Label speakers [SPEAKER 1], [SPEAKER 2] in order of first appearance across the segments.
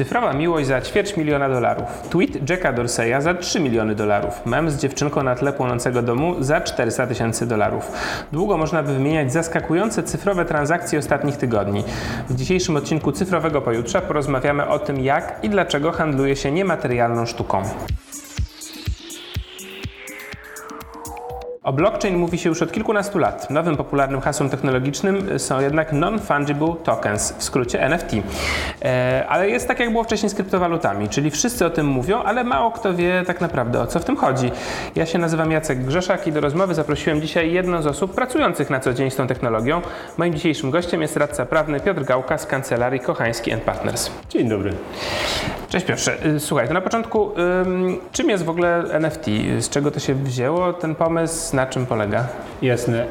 [SPEAKER 1] Cyfrowa miłość za ćwierć miliona dolarów. Tweet Jacka Dorseya za 3 miliony dolarów. Mem z dziewczynką na tle płonącego domu za 400 tysięcy dolarów. Długo można by wymieniać zaskakujące cyfrowe transakcje ostatnich tygodni. W dzisiejszym odcinku Cyfrowego Pojutrza porozmawiamy o tym, jak i dlaczego handluje się niematerialną sztuką. O blockchain mówi się już od kilkunastu lat. Nowym popularnym hasłem technologicznym są jednak non-fungible tokens, w skrócie NFT. E, ale jest tak, jak było wcześniej z kryptowalutami, czyli wszyscy o tym mówią, ale mało kto wie tak naprawdę o co w tym chodzi. Ja się nazywam Jacek Grzeszak i do rozmowy zaprosiłem dzisiaj jedną z osób pracujących na co dzień z tą technologią. Moim dzisiejszym gościem jest radca prawny Piotr Gałka z kancelarii Kochański Partners.
[SPEAKER 2] Dzień dobry.
[SPEAKER 1] Cześć Piotrze. Y, słuchaj, to na początku, czym jest w ogóle NFT? Z czego to się wzięło, ten pomysł? Na czym polega?
[SPEAKER 2] Jasne.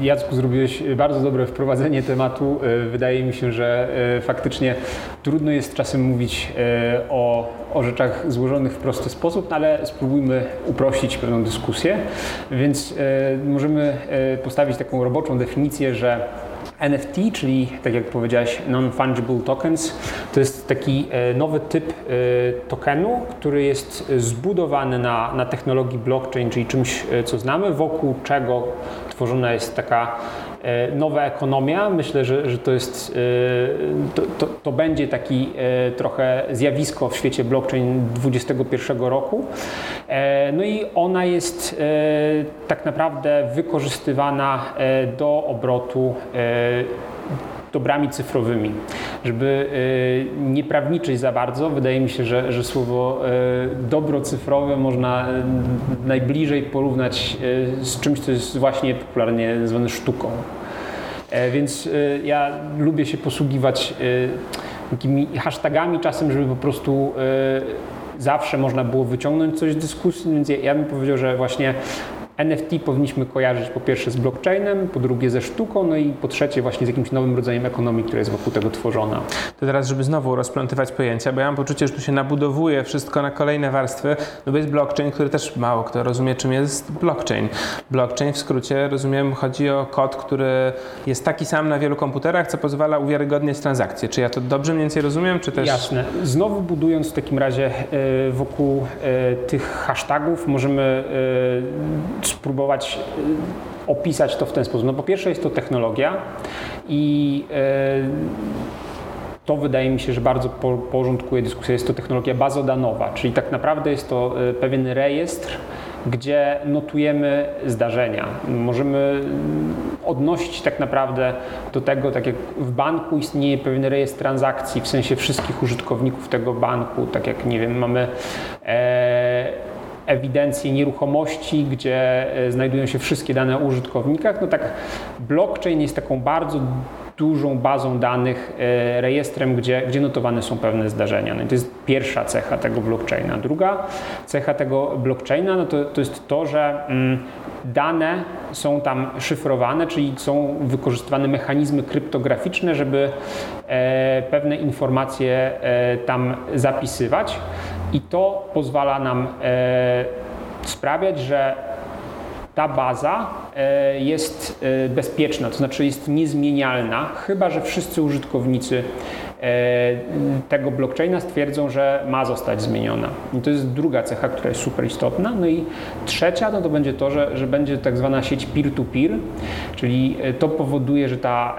[SPEAKER 2] E, Jacku, zrobiłeś bardzo dobre wprowadzenie tematu. E, wydaje mi się, że e, faktycznie trudno jest czasem mówić o, o rzeczach złożonych w prosty sposób, no ale spróbujmy uprościć pewną dyskusję. Więc możemy postawić taką roboczą definicję, że NFT, czyli tak jak powiedziałeś, non-fungible tokens, to jest taki e, nowy typ e, tokenu, który jest zbudowany na, na technologii blockchain, czyli czymś, e, co znamy, wokół czego tworzona jest taka nowa ekonomia. Myślę, że, że to jest, e, to, to, to, będzie taki e, trochę zjawisko w świecie blockchain 2021 roku. No i ona jest tak naprawdę wykorzystywana do obrotu dobrami cyfrowymi. Żeby nie prawniczyć za bardzo, wydaje mi się, że, że słowo dobro cyfrowe można najbliżej porównać z czymś, co jest właśnie popularnie zwane sztuką. E, więc ja lubię się posługiwać takimi hashtagami czasem, żeby po prostu zawsze można było wyciągnąć coś z dyskusji, więc ja bym powiedział, że właśnie NFT powinniśmy kojarzyć po pierwsze z blockchainem, po drugie ze sztuką, no i po trzecie właśnie z jakimś nowym rodzajem ekonomii, która jest wokół tego tworzona.
[SPEAKER 1] To teraz, żeby znowu rozplątywać pojęcia, bo ja mam poczucie, że tu się nabudowuje wszystko na kolejne warstwy, no bo jest blockchain, który też mało kto rozumie, czym jest blockchain. Blockchain w skrócie, rozumiem, chodzi o kod, który jest taki sam na wielu komputerach, co pozwala uwiarygodniać transakcje. Czy ja to dobrze mniej więcej rozumiem, czy też...
[SPEAKER 2] Jasne. Znowu budując w takim razie e, wokół e, tych hashtagów możemy e, spróbować y, opisać to w ten sposób. No po pierwsze jest to technologia i y, to wydaje mi się, że bardzo porządkuje dyskusję. Jest to technologia bazodanowa, czyli tak naprawdę jest to y, pewien rejestr, gdzie notujemy zdarzenia. Możemy odnosić tak naprawdę do tego, tak jak w banku istnieje pewien rejestr transakcji, w sensie wszystkich użytkowników tego banku, tak jak nie wiem, mamy. E, ewidencję nieruchomości, gdzie e, znajdują się wszystkie dane o użytkownikach, no tak blockchain jest taką bardzo dużą bazą danych, e, rejestrem, gdzie, gdzie notowane są pewne zdarzenia. No i to jest pierwsza cecha tego blockchaina. Druga cecha tego blockchaina no to, to jest to, że mm, dane są tam szyfrowane, czyli są wykorzystywane mechanizmy kryptograficzne, żeby e, pewne informacje e, tam zapisywać i to pozwala nam e, sprawiać, że ta baza e, jest e, bezpieczna, to znaczy jest niezmienialna, chyba że wszyscy użytkownicy tego blockchaina stwierdzą, że ma zostać zmieniona. I to jest druga cecha, która jest super istotna. No i trzecia no to będzie to, że, że będzie tak zwana sieć peer-to-peer, -peer, czyli to powoduje, że ta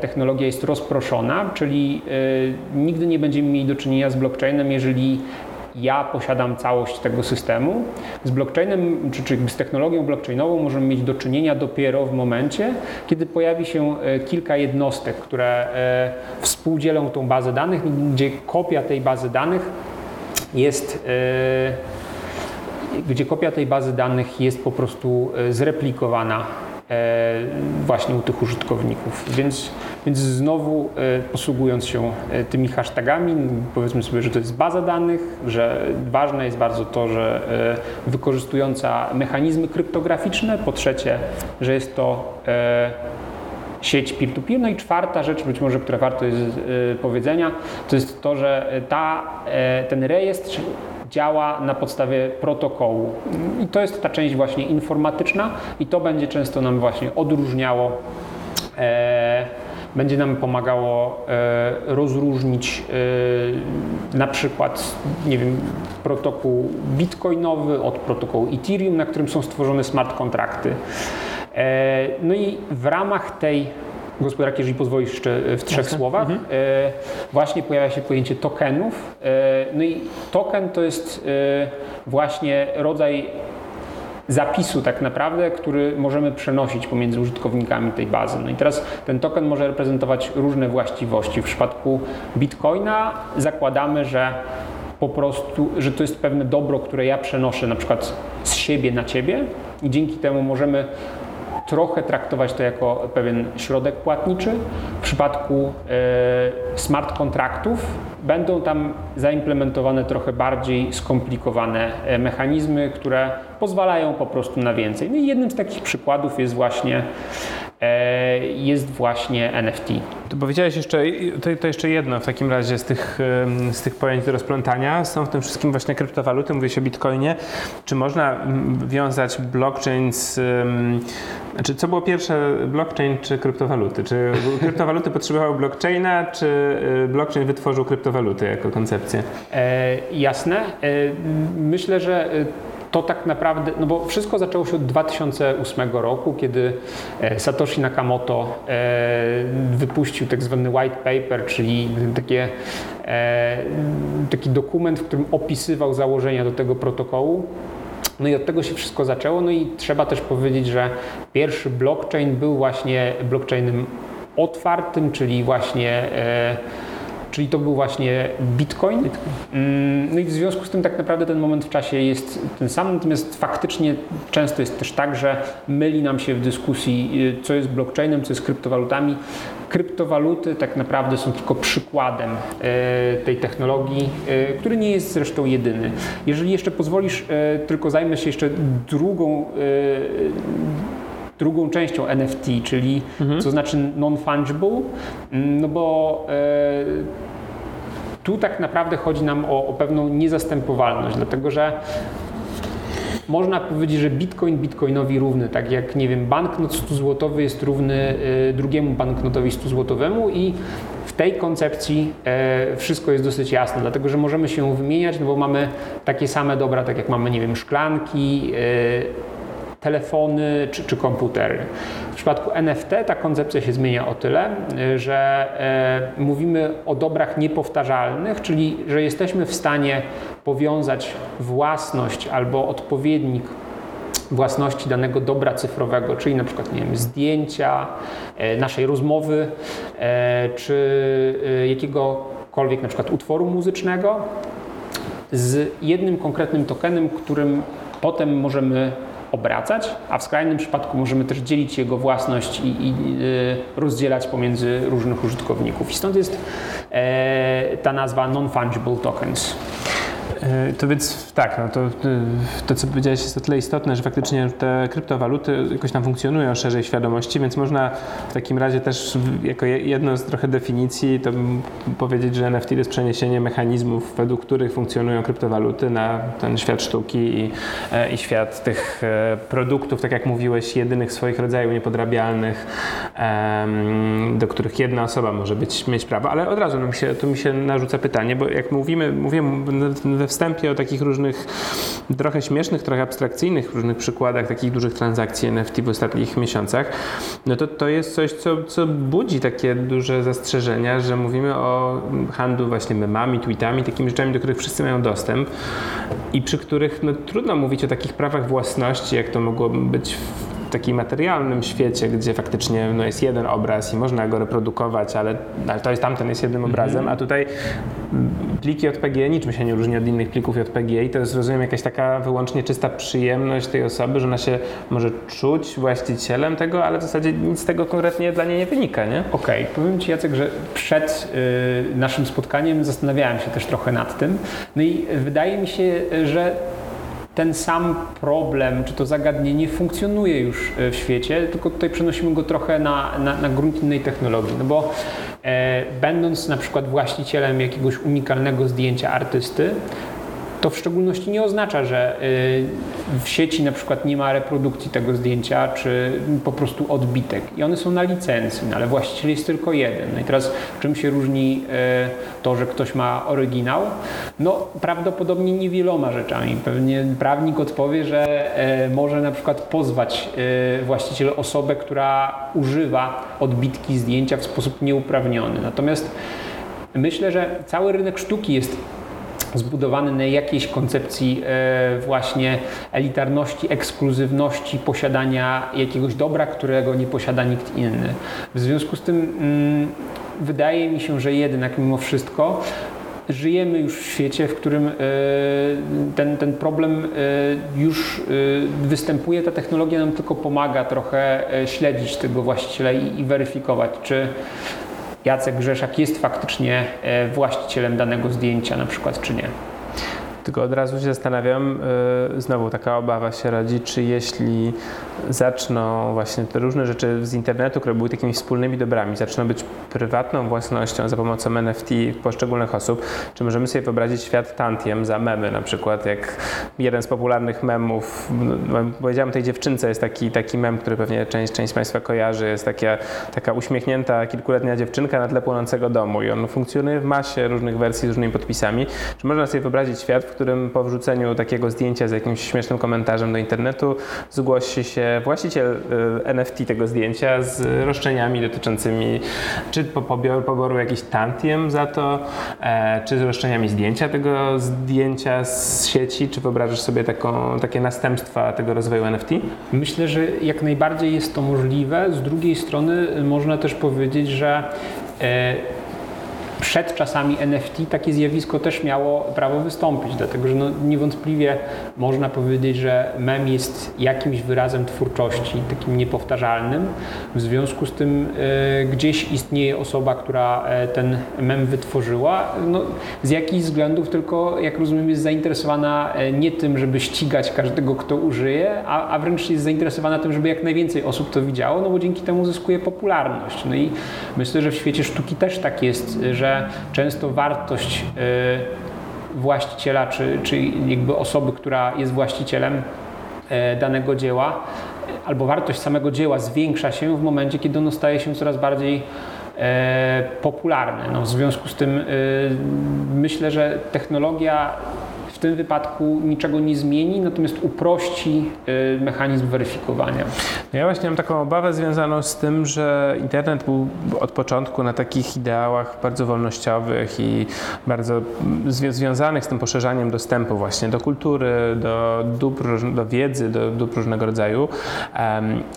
[SPEAKER 2] technologia jest rozproszona, czyli nigdy nie będziemy mieli do czynienia z blockchainem, jeżeli ja posiadam całość tego systemu. Z blockchainem, czy, czy z technologią blockchainową możemy mieć do czynienia dopiero w momencie, kiedy pojawi się e, kilka jednostek, które e, współdzielą tą bazę danych, gdzie kopia tej bazy danych jest e, gdzie kopia tej bazy danych jest po prostu zreplikowana właśnie u tych użytkowników. Więc więc znowu e, posługując się e, tymi hashtagami, powiedzmy sobie, że to jest baza danych, że ważne jest bardzo to, że e, wykorzystująca mechanizmy kryptograficzne, po trzecie, że jest to sieć peer-to-peer. No i czwarta rzecz, być może, która warto jest powiedzenia, to jest to, że ta, ten rejestr działa na podstawie protokołu. I to jest ta część właśnie informatyczna i to będzie często nam właśnie odróżniało będzie nam pomagało e, rozróżnić na przykład, nie wiem, protokół bitcoinowy od protokołu Ethereum, na którym są stworzone smart kontrakty. E, no i w ramach tej gospodarki, jeżeli pozwolisz jeszcze w trzech słowach, mhm. właśnie pojawia się pojęcie tokenów. No i token to jest właśnie rodzaj zapisu tak naprawdę, który możemy przenosić pomiędzy użytkownikami tej bazy. No i teraz ten token może reprezentować różne właściwości. W przypadku Bitcoina zakładamy, że po prostu, że to jest pewne dobro, które ja przenoszę na przykład z siebie na ciebie i dzięki temu możemy trochę traktować to jako pewien środek płatniczy. W przypadku e, smart kontraktów będą tam zaimplementowane trochę bardziej skomplikowane e, mechanizmy, które pozwalają po prostu na więcej. No i jednym z takich przykładów jest właśnie e, jest właśnie NFT.
[SPEAKER 1] To powiedziałeś jeszcze, to, to, jeszcze jedno w takim razie z tych, z tych pojęć do rozplątania. Są w tym wszystkim właśnie kryptowaluty, mówię o bitcoinie. Czy można wiązać blockchain z... Znaczy, co było pierwsze, blockchain czy kryptowaluty? Czy kryptowaluty potrzebowały blockchaina, czy y, blockchain wytworzył kryptowaluty jako koncepcję? E,
[SPEAKER 2] jasne. E, myślę, że y, to tak naprawdę, no bo wszystko zaczęło się od 2008 roku, kiedy e, Satoshi Nakamoto e, wypuścił tak zwany white paper, czyli takie, e, taki dokument, w którym opisywał założenia do tego protokołu. No i od tego się wszystko zaczęło. No i trzeba też powiedzieć, że pierwszy blockchain był właśnie blockchainem otwartym, czyli właśnie czyli to był właśnie Bitcoin. Mm, no i w związku z tym tak naprawdę ten moment w czasie jest ten sam, natomiast faktycznie często jest też tak, że myli nam się w dyskusji, y, co jest blockchainem, co jest kryptowalutami. Kryptowaluty tak naprawdę są tylko przykładem y, tej technologii, y, który nie jest zresztą jedyny. Jeżeli jeszcze pozwolisz, tylko zajmę się jeszcze drugą drugą częścią NFT, czyli mhm. co znaczy non-fungible, mm, no bo e, tu tak naprawdę chodzi nam o, o pewną niezastępowalność, dlatego że można powiedzieć, że bitcoin bitcoinowi równy, tak jak, nie wiem, banknot 100 złotowy jest równy y, drugiemu banknotowi 100 złotowemu i w tej koncepcji y, wszystko jest dosyć jasne, dlatego że możemy się wymieniać, no bo mamy takie same dobra, tak jak mamy, nie wiem, szklanki, y, telefony czy, czy komputery. W przypadku NFT ta koncepcja się zmienia o tyle, że e, mówimy o dobrach niepowtarzalnych, czyli że jesteśmy w stanie powiązać własność albo odpowiednik własności danego dobra cyfrowego, czyli na przykład nie wiem, zdjęcia, e, naszej rozmowy, e, czy e, jakiegokolwiek na przykład utworu muzycznego z jednym konkretnym tokenem, którym potem możemy obracać, a w skrajnym przypadku możemy też dzielić jego własność i, i y, rozdzielać pomiędzy różnych użytkowników. I stąd jest e, ta nazwa non-fungible tokens.
[SPEAKER 1] E, to więc tak, no to, e, to co powiedziałeś jest o tyle istotne, że faktycznie te kryptowaluty jakoś tam funkcjonują szerzej świadomości, więc można w takim razie też jako jedno z trochę definicji to powiedzieć, że NFT to jest przeniesienie mechanizmów, według których funkcjonują kryptowaluty na ten świat sztuki i, e, i świat tych produktów, tak jak mówiłeś, jedynych swoich rodzaju niepodrabialnych, do których jedna osoba może być, mieć prawo. Ale od razu no, mi się, tu mi się narzuca pytanie, bo jak mówimy, mówimy we wstępie o takich różnych, trochę śmiesznych, trochę abstrakcyjnych różnych przykładach takich dużych transakcji NFT w ostatnich miesiącach, no to to jest coś, co, co budzi takie duże zastrzeżenia, że mówimy o handlu właśnie memami, tweetami, takimi rzeczami, do których wszyscy mają dostęp i przy których no, trudno mówić o takich prawach własności, jak to mogłoby być w takim materialnym świecie, gdzie faktycznie no, jest jeden obraz i można go reprodukować, ale, ale to jest tamten jest jednym obrazem, mhm. a tutaj pliki JPG niczym się nie różni od innych plików JPG i to jest, rozumiem, jakaś taka wyłącznie czysta przyjemność tej osoby, że ona się może czuć właścicielem tego, ale w zasadzie nic z tego konkretnie dla niej nie wynika, nie?
[SPEAKER 2] Okej, okay. powiem Ci Jacek, że przed y, naszym spotkaniem zastanawiałem się też trochę nad tym, no i wydaje mi się, że ten sam problem, czy to zagadnienie funkcjonuje już e, w świecie, tylko tutaj przenosimy go trochę na, na, na grunt innej technologii. No bo e, będąc na przykład właścicielem jakiegoś unikalnego zdjęcia artysty, to w szczególności nie oznacza, że w sieci na przykład nie ma reprodukcji tego zdjęcia, czy po prostu odbitek. I one są na licencji, no ale właściciel jest tylko jeden. No i teraz czym się różni to, że ktoś ma oryginał? No prawdopodobnie niewieloma rzeczami. Pewnie prawnik odpowie, że może na przykład pozwać właściciel osobę, która używa odbitki zdjęcia w sposób nieuprawniony. Natomiast myślę, że cały rynek sztuki jest zbudowany na jakiejś koncepcji e, właśnie elitarności, ekskluzywności, posiadania jakiegoś dobra, którego nie posiada nikt inny. W związku z tym mm, wydaje mi się, że jednak mimo wszystko żyjemy już w świecie, w którym e, ten, ten problem e, już występuje. Ta technologia nam tylko pomaga trochę śledzić tego właściciela i, i weryfikować, czy Jacek Grzeszak jest faktycznie e, właścicielem danego zdjęcia na przykład, czy nie.
[SPEAKER 1] Tylko od razu się zastanawiam, yy, znowu taka obawa się rodzi, czy jeśli zaczną właśnie te różne rzeczy z internetu, które były takimi wspólnymi dobrami, zaczną być prywatną własnością za pomocą NFT poszczególnych osób, czy możemy sobie wyobrazić świat tantiem za memy na przykład, jak jeden z popularnych memów, no, powiedziałem tej dziewczynce, jest taki, taki mem, który pewnie część, część z Państwa kojarzy, jest taka, taka uśmiechnięta kilkuletnia dziewczynka na tle płonącego domu i on funkcjonuje w masie różnych wersji z różnymi podpisami. Czy można sobie wyobrazić świat, w którym po wrzuceniu takiego zdjęcia z jakimś śmiesznym komentarzem do internetu zgłosi się właściciel y, NFT tego zdjęcia z roszczeniami dotyczącymi czy poboru, poboru jakichś tantiem za to, e, czy z roszczeniami zdjęcia tego zdjęcia z sieci, czy wyobrażasz sobie taką, takie następstwa tego rozwoju NFT?
[SPEAKER 2] Myślę, że jak najbardziej jest to możliwe. Z drugiej strony można też powiedzieć, że e, przed czasami NFT takie zjawisko też miało prawo wystąpić, dlatego że no niewątpliwie można powiedzieć, że mem jest jakimś wyrazem twórczości, takim niepowtarzalnym. W związku z tym y, gdzieś istnieje osoba, która y, ten mem wytworzyła. No, z jakichś względów tylko, jak rozumiem, jest zainteresowana e, nie tym, żeby ścigać każdego, kto użyje, a, a wręcz jest zainteresowana tym, żeby jak najwięcej osób to widziało, no bo dzięki temu zyskuje popularność. No i myślę, że w świecie sztuki też tak jest, że że często wartość y, właściciela, czy, czy jakby osoby, która jest właścicielem y, danego dzieła, albo wartość samego dzieła zwiększa się w momencie, kiedy ono staje się coraz bardziej y, popularne. No, w związku z tym myślę, że technologia w tym wypadku niczego nie zmieni, natomiast uprości y, mechanizm weryfikowania.
[SPEAKER 1] Ja właśnie mam taką obawę związaną z tym, że internet był od początku na takich ideałach bardzo wolnościowych i bardzo związanych z tym poszerzaniem dostępu właśnie do kultury, do dóbr, do wiedzy, do dóbr różnego rodzaju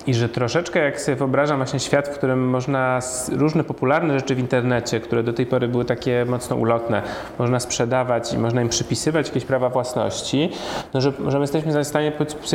[SPEAKER 1] i że troszeczkę jak sobie wyobrażam właśnie świat, w którym można różne popularne rzeczy w internecie, które do tej pory były takie mocno ulotne, można sprzedawać i można im przypisywać jakieś prawa własności, no, że, że my jesteśmy w stanie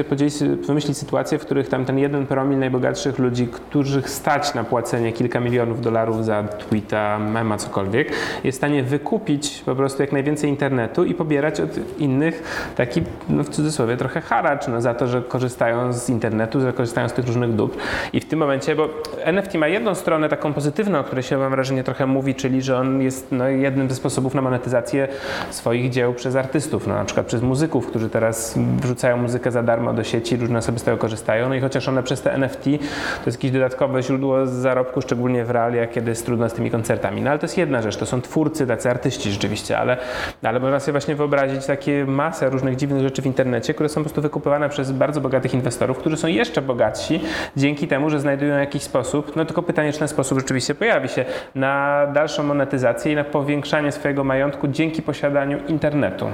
[SPEAKER 1] podzielić, wymyślić sytuacje, w których tam ten jeden promil najbogatszych ludzi, których stać na płacenie kilka milionów dolarów za tweeta, mema, cokolwiek, jest w stanie wykupić po prostu jak najwięcej internetu i pobierać od innych taki, no w cudzysłowie, trochę haracz no, za to, że korzystają z internetu, że korzystają z tych różnych dóbr. I w tym momencie, bo NFT ma jedną stronę taką pozytywną, o której się mam wrażenie trochę mówi, czyli że on jest no, jednym ze sposobów na monetyzację swoich dzieł przez artystów no, na przykład przez muzyków, którzy teraz wrzucają muzykę za darmo do sieci, różne osoby z tego korzystają. No i chociaż one przez te NFT to jest jakieś dodatkowe źródło zarobku, szczególnie w realiach, kiedy jest trudno z tymi koncertami. No ale to jest jedna rzecz, to są twórcy, tacy artyści rzeczywiście, ale, ale można sobie właśnie wyobrazić takie masę różnych dziwnych rzeczy w internecie, które są po prostu wykupywane przez bardzo bogatych inwestorów, którzy są jeszcze bogatsi dzięki temu, że znajdują jakiś sposób, no tylko pytanie, czy ten sposób rzeczywiście pojawi się, na dalszą monetyzację i na powiększanie swojego majątku dzięki posiadaniu internetu.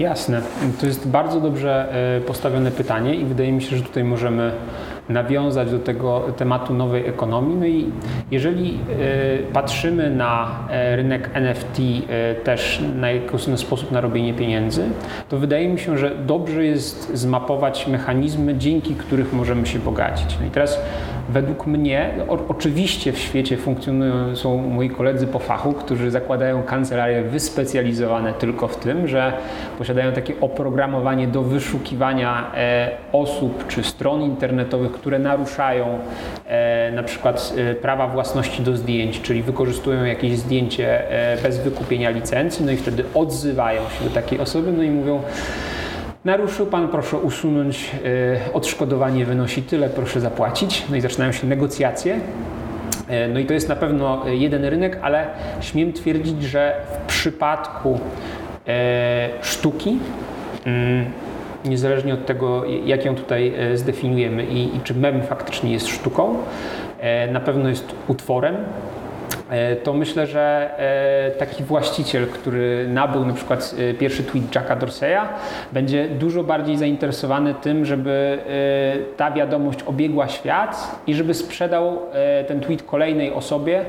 [SPEAKER 2] Jasne. To jest bardzo dobrze e, postawione pytanie i wydaje mi się, że tutaj możemy nawiązać do tego tematu nowej ekonomii. No i jeżeli e, patrzymy na e, rynek NFT też na jakiś sposób na robienie pieniędzy, to wydaje mi się, że dobrze jest zmapować mechanizmy, dzięki których możemy się bogacić. No i teraz według mnie, o, oczywiście w świecie funkcjonują, są moi koledzy po fachu, którzy zakładają kancelarie wyspecjalizowane tylko w tym, że posiadają takie oprogramowanie do wyszukiwania e, osób czy stron internetowych, które naruszają e, na przykład e, prawa własności do zdjęć, czyli wykorzystują jakieś zdjęcie e, bez wykupienia licencji, no i wtedy odzywają się do takiej osoby, no i mówią Naruszył pan, proszę usunąć, e, odszkodowanie wynosi tyle, proszę zapłacić. No i zaczynają się negocjacje. No i to jest na pewno jeden rynek, ale śmiem twierdzić, że w przypadku sztuki, mm, niezależnie od tego, jak ją tutaj e, zdefiniujemy i, i czy mem faktycznie jest sztuką, e, na pewno jest utworem, e, to myślę, że taki właściciel, który nabył na przykład pierwszy tweet Jacka Dorseya, będzie dużo bardziej zainteresowany tym, żeby ta wiadomość obiegła świat i żeby sprzedał ten tweet kolejnej osobie,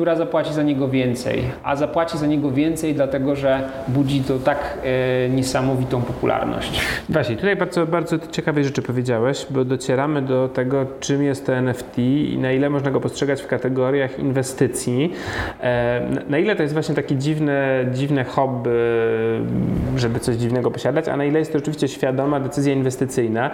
[SPEAKER 2] która zapłaci za niego więcej. A zapłaci za niego więcej, dlatego że budzi to tak e, niesamowitą popularność.
[SPEAKER 1] Właśnie, tutaj bardzo, bardzo ciekawe rzeczy powiedziałeś, bo docieramy do tego, czym jest to NFT i na ile można go postrzegać w kategoriach inwestycji. E, na- ile to jest właśnie takie dziwne, dziwne hobby, żeby coś dziwnego posiadać, a na ile jest to oczywiście świadoma decyzja inwestycyjna,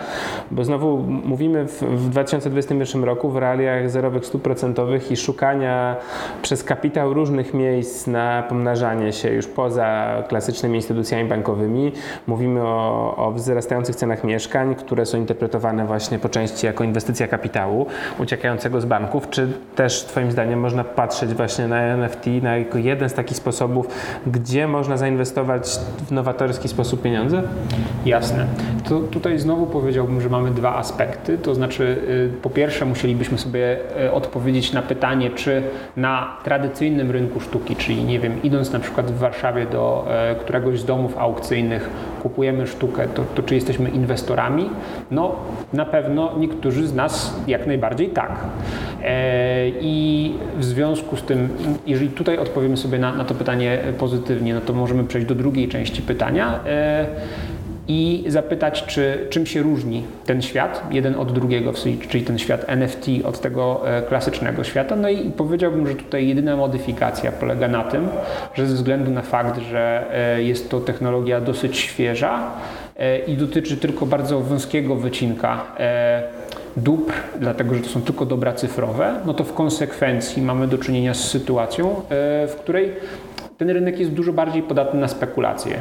[SPEAKER 1] bo znowu mówimy w, w 2021 roku w realiach zerowych stóp procentowych i szukania przez kapitał różnych miejsc na pomnażanie się już poza klasycznymi instytucjami bankowymi. Mówimy o, o wzrastających cenach mieszkań, które są interpretowane właśnie po części jako inwestycja kapitału uciekającego z banków. Czy też Twoim zdaniem można patrzeć właśnie na NFT na jako jeden z takich sposobów, gdzie można zainwestować w nowatorski sposób pieniądze?
[SPEAKER 2] Jasne. To tutaj znowu powiedziałbym, że mamy dwa aspekty. To znaczy, y, po pierwsze, musielibyśmy sobie y, odpowiedzieć na pytanie, czy na tradycyjnym rynku sztuki, czyli nie wiem, idąc na przykład w Warszawie do e, któregoś z domów aukcyjnych, kupujemy sztukę, to, to czy jesteśmy inwestorami? No, na pewno niektórzy z nas jak najbardziej tak. E, I w związku z tym, jeżeli tutaj odpowiemy sobie na, na to pytanie pozytywnie, no to możemy przejść do drugiej części pytania. I zapytać, czy, czym się różni ten świat, jeden od drugiego, czyli ten świat NFT od tego e, klasycznego świata. No i powiedziałbym, że tutaj jedyna modyfikacja polega na tym, że ze względu na fakt, że e, jest to technologia dosyć świeża e, i dotyczy tylko bardzo wąskiego wycinka dóbr, dlatego że to są tylko dobra cyfrowe, no to w konsekwencji mamy do czynienia z sytuacją, w której ten rynek jest dużo bardziej podatny na spekulacje.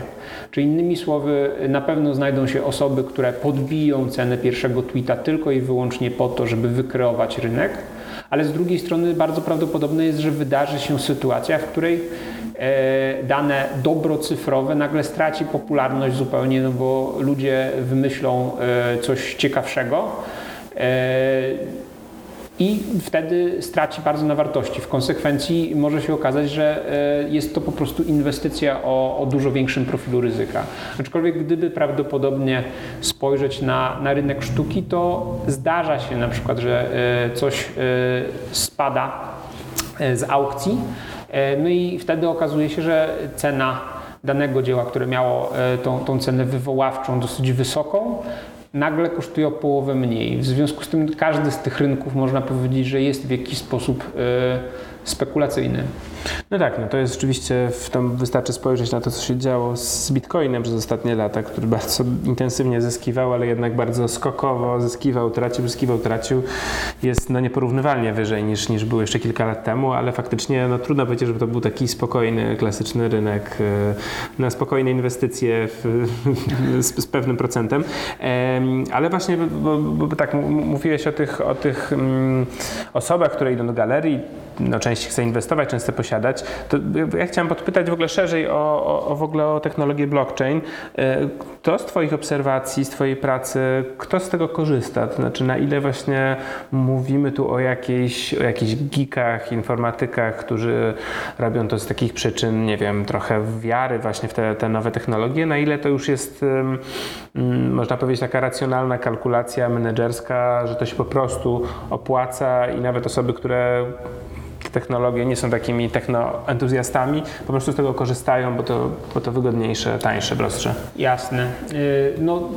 [SPEAKER 2] Czy innymi słowy, na pewno znajdą się osoby, które podbiją cenę pierwszego tweeta tylko i wyłącznie po to, żeby wykreować rynek, ale z drugiej strony bardzo prawdopodobne jest, że wydarzy się sytuacja, w której e, dane dobro cyfrowe nagle straci popularność zupełnie, no bo ludzie wymyślą e, coś ciekawszego. I wtedy straci bardzo na wartości. W konsekwencji może się okazać, że e, jest to po prostu inwestycja o, o dużo większym profilu ryzyka. Aczkolwiek gdyby prawdopodobnie spojrzeć na, na rynek sztuki, to zdarza się na przykład, że e, coś e, spada z aukcji, no i wtedy okazuje się, że cena danego dzieła, które miało tą, tą cenę wywoławczą dosyć wysoką, nagle kosztuje o połowę mniej. W związku z tym każdy z tych rynków można powiedzieć, że jest w jakiś sposób e, spekulacyjny.
[SPEAKER 1] No tak, no to jest rzeczywiście, w tym wystarczy spojrzeć na to, co się działo z Bitcoinem przez ostatnie lata, który bardzo intensywnie zyskiwał, ale jednak bardzo skokowo zyskiwał, tracił, zyskiwał, tracił. Jest no nieporównywalnie wyżej niż, niż był jeszcze kilka lat temu, ale faktycznie no, trudno powiedzieć, żeby to był taki spokojny, klasyczny rynek e, na spokojne inwestycje w, z, z pewnym procentem. Em, Ale właśnie, bo, bo, tak mówiłeś o tych, o tych mm, osobach, które idą do galerii, no, część chce inwestować, część chce posiadać, to ja chciałem podpytać w ogóle szerzej o, o, w ogóle o technologię blockchain. E, Kto z Twoich obserwacji, z Twojej pracy, kto z tego korzysta? To znaczy na ile właśnie mówimy tu o jakiejś, o jakichś geekach, informatykach, którzy robią to z takich przyczyn, nie wiem, trochę wiary właśnie w te, te nowe technologie, na ile to już jest, ym, można powiedzieć, taka racjonalna kalkulacja menedżerska, że to się po prostu opłaca i nawet osoby, które technologie nie są takimi technoentuzjastami, po prostu z tego korzystają, bo to, bo to wygodniejsze, tańsze, prostsze.
[SPEAKER 2] Jasne. Y, No,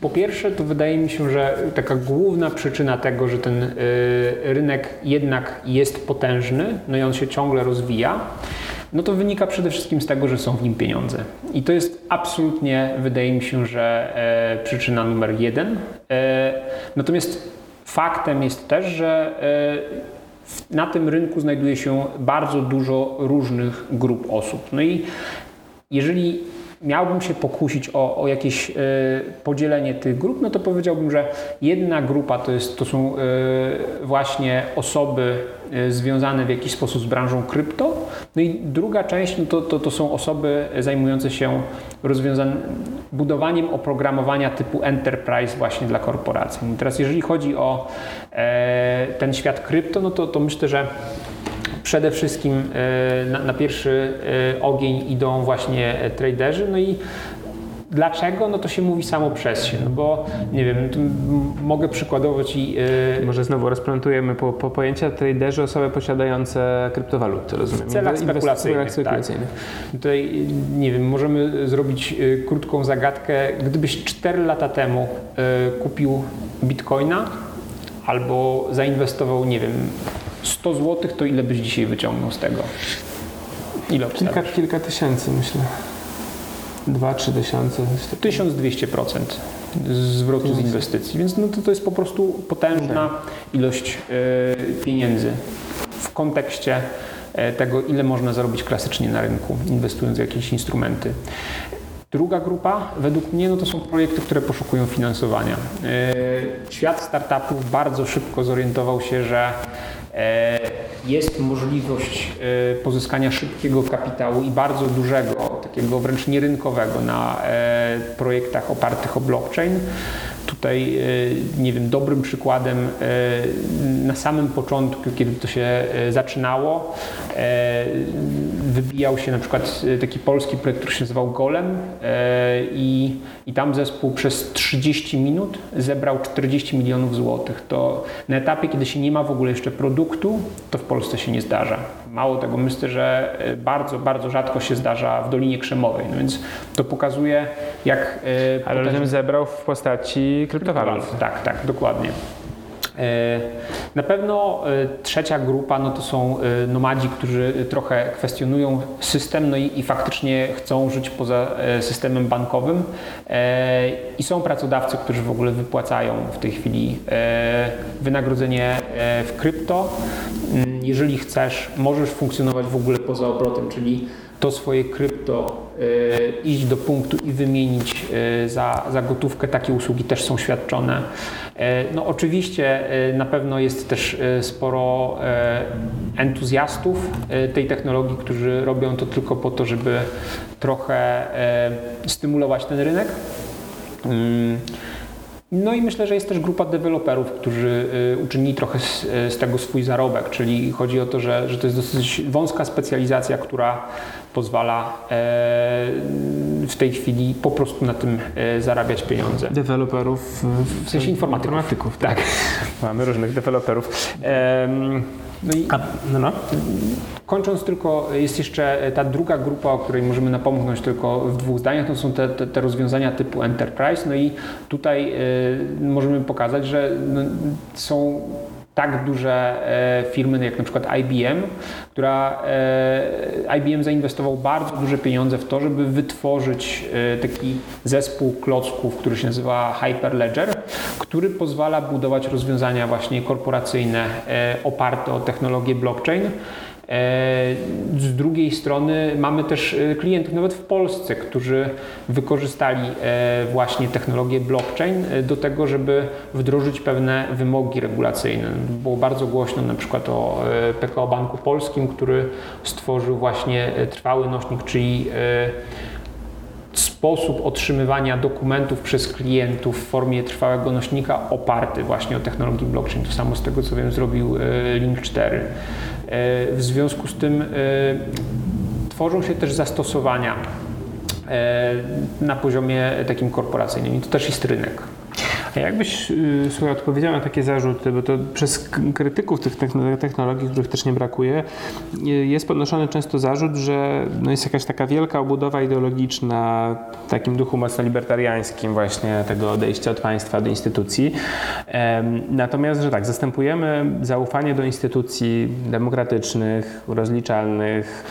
[SPEAKER 2] po pierwsze, to wydaje mi się, że taka główna przyczyna tego, że ten y, rynek jednak jest potężny, no i on się ciągle rozwija, no to wynika przede wszystkim z tego, że są w nim pieniądze. I to jest absolutnie, wydaje mi się, że e, przyczyna numer jeden. E, Natomiast faktem jest też, że na tym rynku znajduje się bardzo dużo różnych grup osób. No i jeżeli miałbym się pokusić o, o jakieś y, podzielenie tych grup, no to powiedziałbym, że jedna grupa to, jest, to są y, właśnie osoby y, związane w jakiś sposób z branżą krypto, no i druga część no to, to, to są osoby zajmujące się budowaniem oprogramowania typu enterprise właśnie dla korporacji. I teraz jeżeli chodzi o ten świat krypto, no to, to myślę, że przede wszystkim e, na, na pierwszy e, ogień idą właśnie e, traderzy, no i Dlaczego? No to się mówi samo przez się, no bo nie wiem, mogę przykładowo ci...
[SPEAKER 1] Yy... Może znowu rozplantujemy po, po pojęcia traderzy, osoby posiadające kryptowaluty, rozumiem?
[SPEAKER 2] W celach spekulacyjnych, spekulacyjnych. Tak. Tutaj, nie wiem, możemy zrobić krótką zagadkę. Gdybyś 4 lata temu y, kupił bitcoina albo zainwestował, nie wiem, 100 zł, to ile byś dzisiaj wyciągnął z tego?
[SPEAKER 1] Ile kilka, kilka tysięcy myślę. 2-3 tysiące.
[SPEAKER 2] 1200% zwrotu z inwestycji, więc no to, to jest po prostu potężna okay. ilość y, pieniędzy w kontekście e, tego, ile można zarobić klasycznie na rynku, inwestując w jakieś instrumenty. Druga grupa, według mnie, no to są projekty, które poszukują finansowania. E, świat startupów bardzo szybko zorientował się, że jest możliwość e, pozyskania szybkiego kapitału i bardzo dużego, takiego wręcz nierynkowego na e, projektach opartych o blockchain. Tutaj, nie wiem, dobrym przykładem na samym początku, kiedy to się zaczynało, wybijał się na przykład taki polski projekt, który się nazywał Golem i, i tam zespół przez 30 minut zebrał 40 milionów złotych. To na etapie, kiedy się nie ma w ogóle jeszcze produktu, to w Polsce się nie zdarza. Mało tego, myślę, że bardzo, bardzo rzadko się zdarza w Dolinie Krzemowej, no więc to pokazuje, jak...
[SPEAKER 1] Ale potężny... zebrał w postaci kryptowalut.
[SPEAKER 2] Tak, tak, dokładnie. E, na pewno e, trzecia grupa no to są e, nomadzi, którzy trochę kwestionują system no i, i faktycznie chcą żyć poza systemem bankowym i są pracodawcy, którzy w ogóle wypłacają w tej chwili wynagrodzenie w krypto. Mm, jeżeli chcesz, możesz funkcjonować w ogóle poza obrotem, czyli to swoje krypto iść do punktu i wymienić za, za gotówkę. Takie usługi też są świadczone. E, no oczywiście e, na pewno jest też e, sporo entuzjastów tej technologii, którzy robią to tylko po to, żeby trochę stymulować ten rynek. No i myślę, że jest też grupa deweloperów, którzy uczynili trochę z, z, tego swój zarobek, czyli chodzi o to, że, że to jest dosyć wąska specjalizacja, która pozwala e, w tej chwili po prostu na tym e, zarabiać pieniądze.
[SPEAKER 1] Deweloperów
[SPEAKER 2] w sensie informatyków. informatyków
[SPEAKER 1] tak. Mamy różnych deweloperów. No i no, no.
[SPEAKER 2] kończąc tylko, jest jeszcze ta druga grupa, o której możemy napomknąć tylko w dwóch zdaniach, to są te, te, te rozwiązania typu enterprise. No i tutaj y, możemy pokazać, że no, są tak duże e, firmy jak na przykład IBM, która e, IBM zainwestował bardzo duże pieniądze w to, żeby wytworzyć e, taki zespół klocków, który się nazywa Hyperledger, który pozwala budować rozwiązania właśnie korporacyjne oparte o technologię blockchain z drugiej strony mamy też e, klientów nawet w Polsce, którzy wykorzystali e, właśnie technologię blockchain do tego, żeby wdrożyć pewne wymogi regulacyjne. Było bardzo głośno na przykład o PKO Banku Polskim, który stworzył właśnie trwały nośnik, czyli sposób otrzymywania dokumentów przez klientów w formie trwałego nośnika oparty właśnie o technologii blockchain. To samo z tego co wiem zrobił Link 4. E, w związku z tym e, tworzą się też zastosowania e, na poziomie takim korporacyjnym i to też jest rynek.
[SPEAKER 1] A jakbyś y, słuchaj, odpowiedział na takie zarzuty, bo to przez krytyków tych technologii, których też nie brakuje, y, jest podnoszony często zarzut, że no jest jakaś taka wielka obudowa ideologiczna w takim duchu mocno libertariańskim właśnie tego odejścia od państwa do instytucji. Natomiast, że tak, zastępujemy zaufanie do instytucji demokratycznych, rozliczalnych,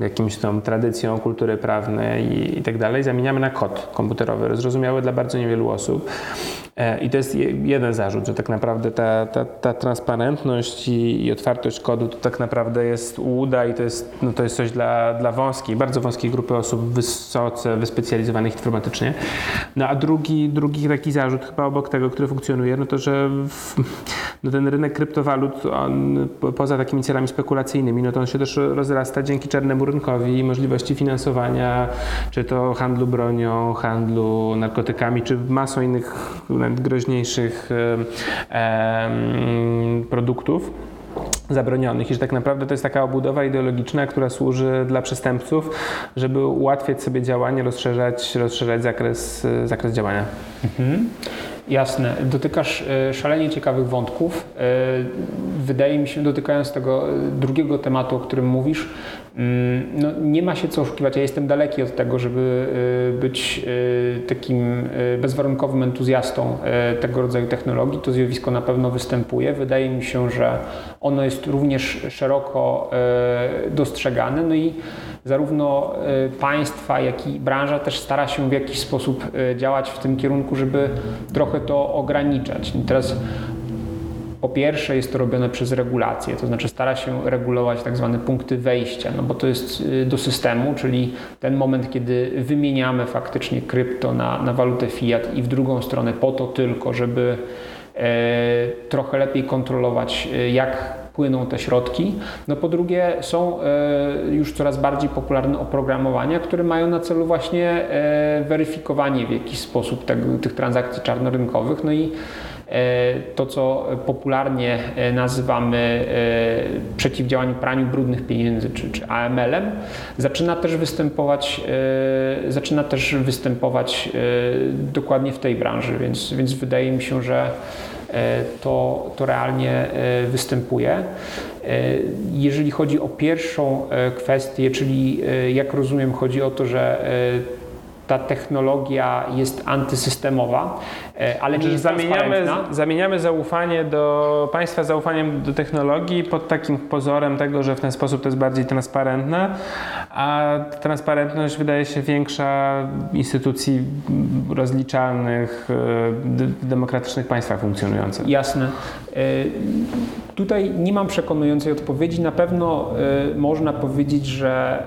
[SPEAKER 1] jakimś tą tradycją kultury prawnej i, i tak dalej, zamieniamy na kod komputerowy, zrozumiały dla bardzo niewielu osób. E, I to jest jeden zarzut, że tak naprawdę ta, ta, ta transparentność i, i, otwartość kodu to tak naprawdę jest ułuda i to jest, no to jest coś dla, dla wąskiej, bardzo wąskiej grupy osób wysoce wyspecjalizowanych informatycznie. No a drugi, drugi taki zarzut chyba obok tego, który funkcjonuje, no to że w, no ten rynek kryptowalut, on, poza takimi celami spekulacyjnymi, no to on się też rozrasta dzięki czarnemu rynkowi i możliwości finansowania, czy to handlu bronią, handlu narkotykami, czy masą innych nawet groźniejszych produktów zabronionych i że tak naprawdę to jest taka obudowa ideologiczna, która służy dla przestępców, żeby ułatwiać sobie działanie, rozszerzać, rozszerzać zakres, zakres działania. Mhm.
[SPEAKER 2] Jasne. Dotykasz e, szalenie ciekawych wątków. E, wydaje mi się, dotykając tego e, drugiego tematu, o którym mówisz, no, nie ma się co oszukiwać. Ja jestem daleki od tego, żeby być takim bezwarunkowym entuzjastą tego rodzaju technologii. To zjawisko na pewno występuje. Wydaje mi się, że ono jest również szeroko dostrzegane. No i zarówno państwa, jak i branża też stara się w jakiś sposób działać w tym kierunku, żeby trochę to ograniczać. I teraz po pierwsze jest to robione przez regulację, to znaczy stara się regulować tak zwane punkty wejścia, no bo to jest y, do systemu, czyli ten moment, kiedy wymieniamy faktycznie krypto na, na walutę fiat i w drugą stronę po to tylko, żeby e, trochę lepiej kontrolować, e, jak płyną te środki. No po drugie są e, już coraz bardziej popularne oprogramowania, które mają na celu właśnie weryfikowanie w jakiś sposób tych transakcji czarnorynkowych. No i to, co popularnie nazywamy przeciwdziałaniem praniu brudnych pieniędzy, czy, czy AML-em, zaczyna też występować, zaczyna też występować dokładnie w tej branży, więc, więc wydaje mi się, że E, to, to realnie e, występuje. E, jeżeli chodzi o pierwszą kwestię, czyli jak rozumiem, chodzi o to, że ta technologia jest antysystemowa, e, ale nie jest
[SPEAKER 1] zamieniamy, zamieniamy zaufanie do państwa zaufaniem do technologii pod takim pozorem tego, że w ten sposób to jest bardziej transparentne, a transparentność wydaje się większa instytucji rozliczalnych w demokratycznych państwach funkcjonujących.
[SPEAKER 2] Jasne. E, tutaj nie mam przekonującej odpowiedzi. Na pewno e, można powiedzieć, że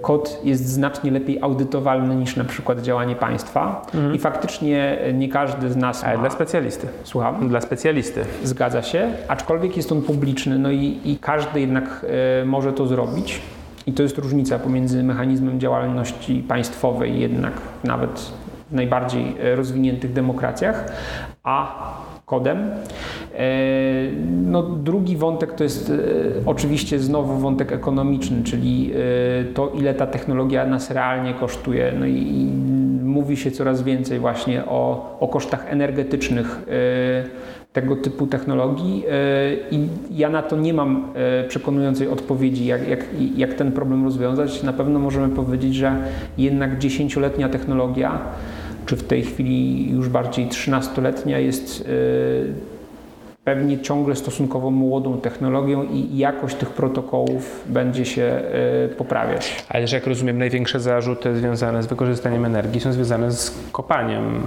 [SPEAKER 2] kod jest znacznie lepiej audytowalny niż na przykład przykład działanie państwa mhm. i faktycznie nie każdy z nas.
[SPEAKER 1] Ale dla specjalisty.
[SPEAKER 2] Słucham?
[SPEAKER 1] Dla specjalisty.
[SPEAKER 2] Zgadza się, aczkolwiek jest on publiczny, no i, i każdy jednak e, może to zrobić. I to jest różnica pomiędzy mechanizmem działalności państwowej, jednak nawet w najbardziej e, rozwiniętych demokracjach, a kodem. E, no, drugi wątek to jest oczywiście znowu wątek ekonomiczny, czyli to, ile ta technologia nas realnie kosztuje. No i, mówi się coraz więcej właśnie o, o kosztach energetycznych tego typu technologii i ja na to nie mam przekonującej odpowiedzi, jak, jak, jak ten problem rozwiązać. Na pewno możemy powiedzieć, że jednak dziesięcioletnia technologia czy w tej chwili już bardziej 13-letnia jest e, pewnie ciągle stosunkowo młodą technologią i jakość tych protokołów będzie się e, poprawiać.
[SPEAKER 1] Ale że jak rozumiem, największe zarzuty związane z wykorzystaniem energii są związane z kopaniem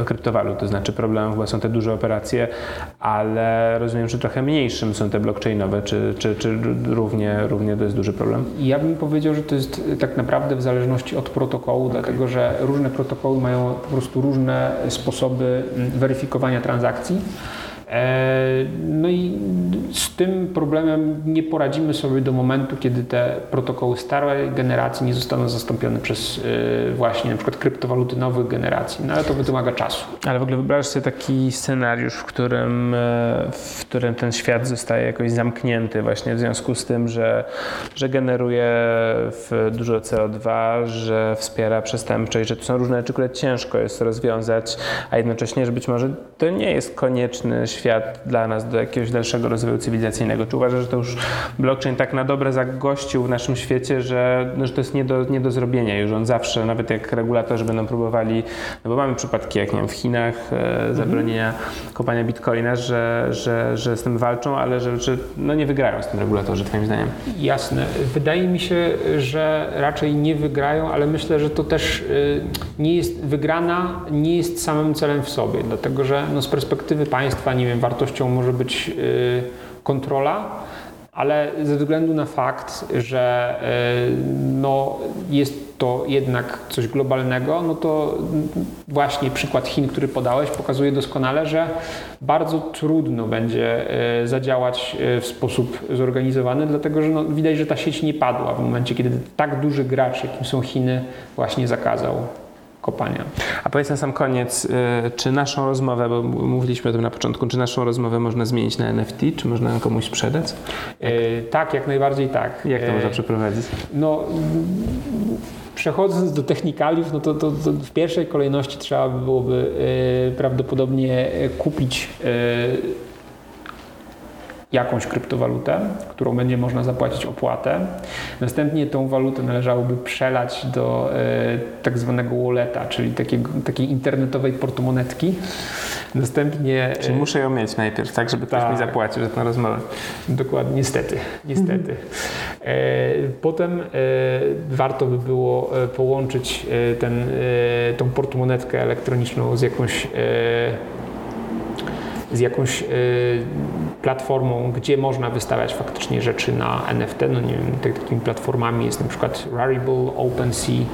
[SPEAKER 1] e, kryptowalut, to znaczy problemem chyba są te duże operacje, ale rozumiem, że trochę mniejszym są te blockchainowe, czy, czy, czy równie, równie to jest duży problem?
[SPEAKER 2] Ja bym powiedział, że to jest tak naprawdę w zależności od protokołu, okay. dlatego że różne protokoły mają po prostu różne sposoby weryfikowania transakcji. E, no i z tym problemem nie poradzimy sobie do momentu, kiedy te protokoły starej generacji nie zostaną zastąpione przez e, właśnie na przykład kryptowaluty nowych generacji, no ale to wymaga czasu.
[SPEAKER 1] Ale w ogóle wyobraź sobie taki scenariusz, w którym, e, w którym ten świat zostaje jakoś zamknięty właśnie w związku z tym, że, że generuje dużo CO2, że wspiera przestępczość, że to są różne rzeczy, które ciężko jest rozwiązać, a jednocześnie, że być może to nie jest konieczny świat dla nas do jakiegoś dalszego rozwoju cywilizacyjnego? Czy uważasz, że to już blockchain tak na dobre zagościł w naszym świecie, że, no, że to jest nie do, nie do zrobienia już on zawsze, nawet jak regulatorzy będą próbowali, no bo mamy przypadki jak nie wiem, w Chinach e, zabronienia kopania bitcoina, że, że, że z tym walczą, ale że, że no, nie wygrają z tym regulatorzy, twoim zdaniem.
[SPEAKER 2] Jasne. Wydaje mi się, że raczej nie wygrają, ale myślę, że to też y, nie jest wygrana, nie jest samym celem w sobie, dlatego że no, z perspektywy państwa, nie wiem, wartością może być y, kontrola, ale ze względu na fakt, że y, no, jest to jednak coś globalnego, no to właśnie przykład Chin, który podałeś, pokazuje doskonale, że bardzo trudno będzie y, zadziałać w sposób zorganizowany, dlatego że no, widać, że ta sieć nie padła w momencie, kiedy tak duży gracz, jakim są Chiny, właśnie zakazał kopania.
[SPEAKER 1] A powiedz na sam koniec, y, czy naszą rozmowę, bo mówiliśmy o tym na początku, czy naszą rozmowę można zmienić na NFT, czy można ją komuś sprzedać?
[SPEAKER 2] Y, tak, jak najbardziej tak.
[SPEAKER 1] Jak to
[SPEAKER 2] Y,
[SPEAKER 1] można przeprowadzić?
[SPEAKER 2] No, przechodząc do technikaliów, no to, to, to w pierwszej kolejności trzeba by byłoby e, prawdopodobnie e, kupić e, jakąś kryptowalutę, którą będzie można zapłacić opłatę. Następnie tą walutę należałoby przelać do e, tak zwanego walleta, czyli takiego, takiej internetowej portomonetki. Następnie
[SPEAKER 1] Czyli
[SPEAKER 2] e,
[SPEAKER 1] muszę ją mieć najpierw, tak, żeby ktoś
[SPEAKER 2] tak.
[SPEAKER 1] mi zapłacił za tę rozmowę.
[SPEAKER 2] Dokładnie, niestety, niestety. E, Potem warto by było połączyć ten, tą portmonetkę elektroniczną z jakąś, z jakąś e, platformą, gdzie można wystawiać faktycznie rzeczy na NFT. No nie wiem, tak, takimi platformami jest na przykład Rarible, OpenSea,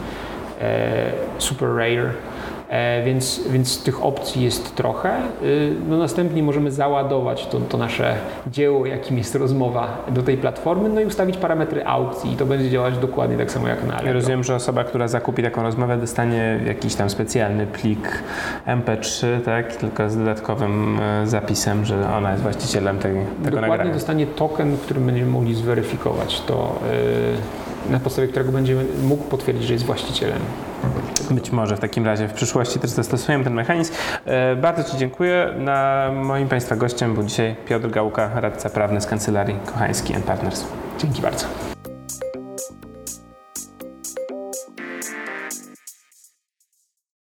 [SPEAKER 2] e, Super Rare. E, Więc, więc tych opcji jest trochę. Y, No następnie możemy załadować to, to nasze dzieło, jakim jest rozmowa, do tej platformy, no i ustawić parametry aukcji i to będzie działać dokładnie tak samo jak na Allegro.
[SPEAKER 1] rozumiem, że osoba, która zakupi taką rozmowę, dostanie jakiś tam specjalny plik MP3, tak, tylko z dodatkowym e, zapisem, że ona jest właścicielem tej, tego
[SPEAKER 2] Dokładnie
[SPEAKER 1] nagrania.
[SPEAKER 2] dostanie token, który będziemy mogli zweryfikować to, na podstawie którego będziemy mógł potwierdzić, że jest właścicielem.
[SPEAKER 1] Być może w takim razie w przyszłości też zastosujemy ten mechanizm. E, Bardzo Ci dziękuję. Na moim Państwa gościem był dzisiaj Piotr Gałka, radca prawny z kancelarii Kochański Partners.
[SPEAKER 2] Dzięki bardzo.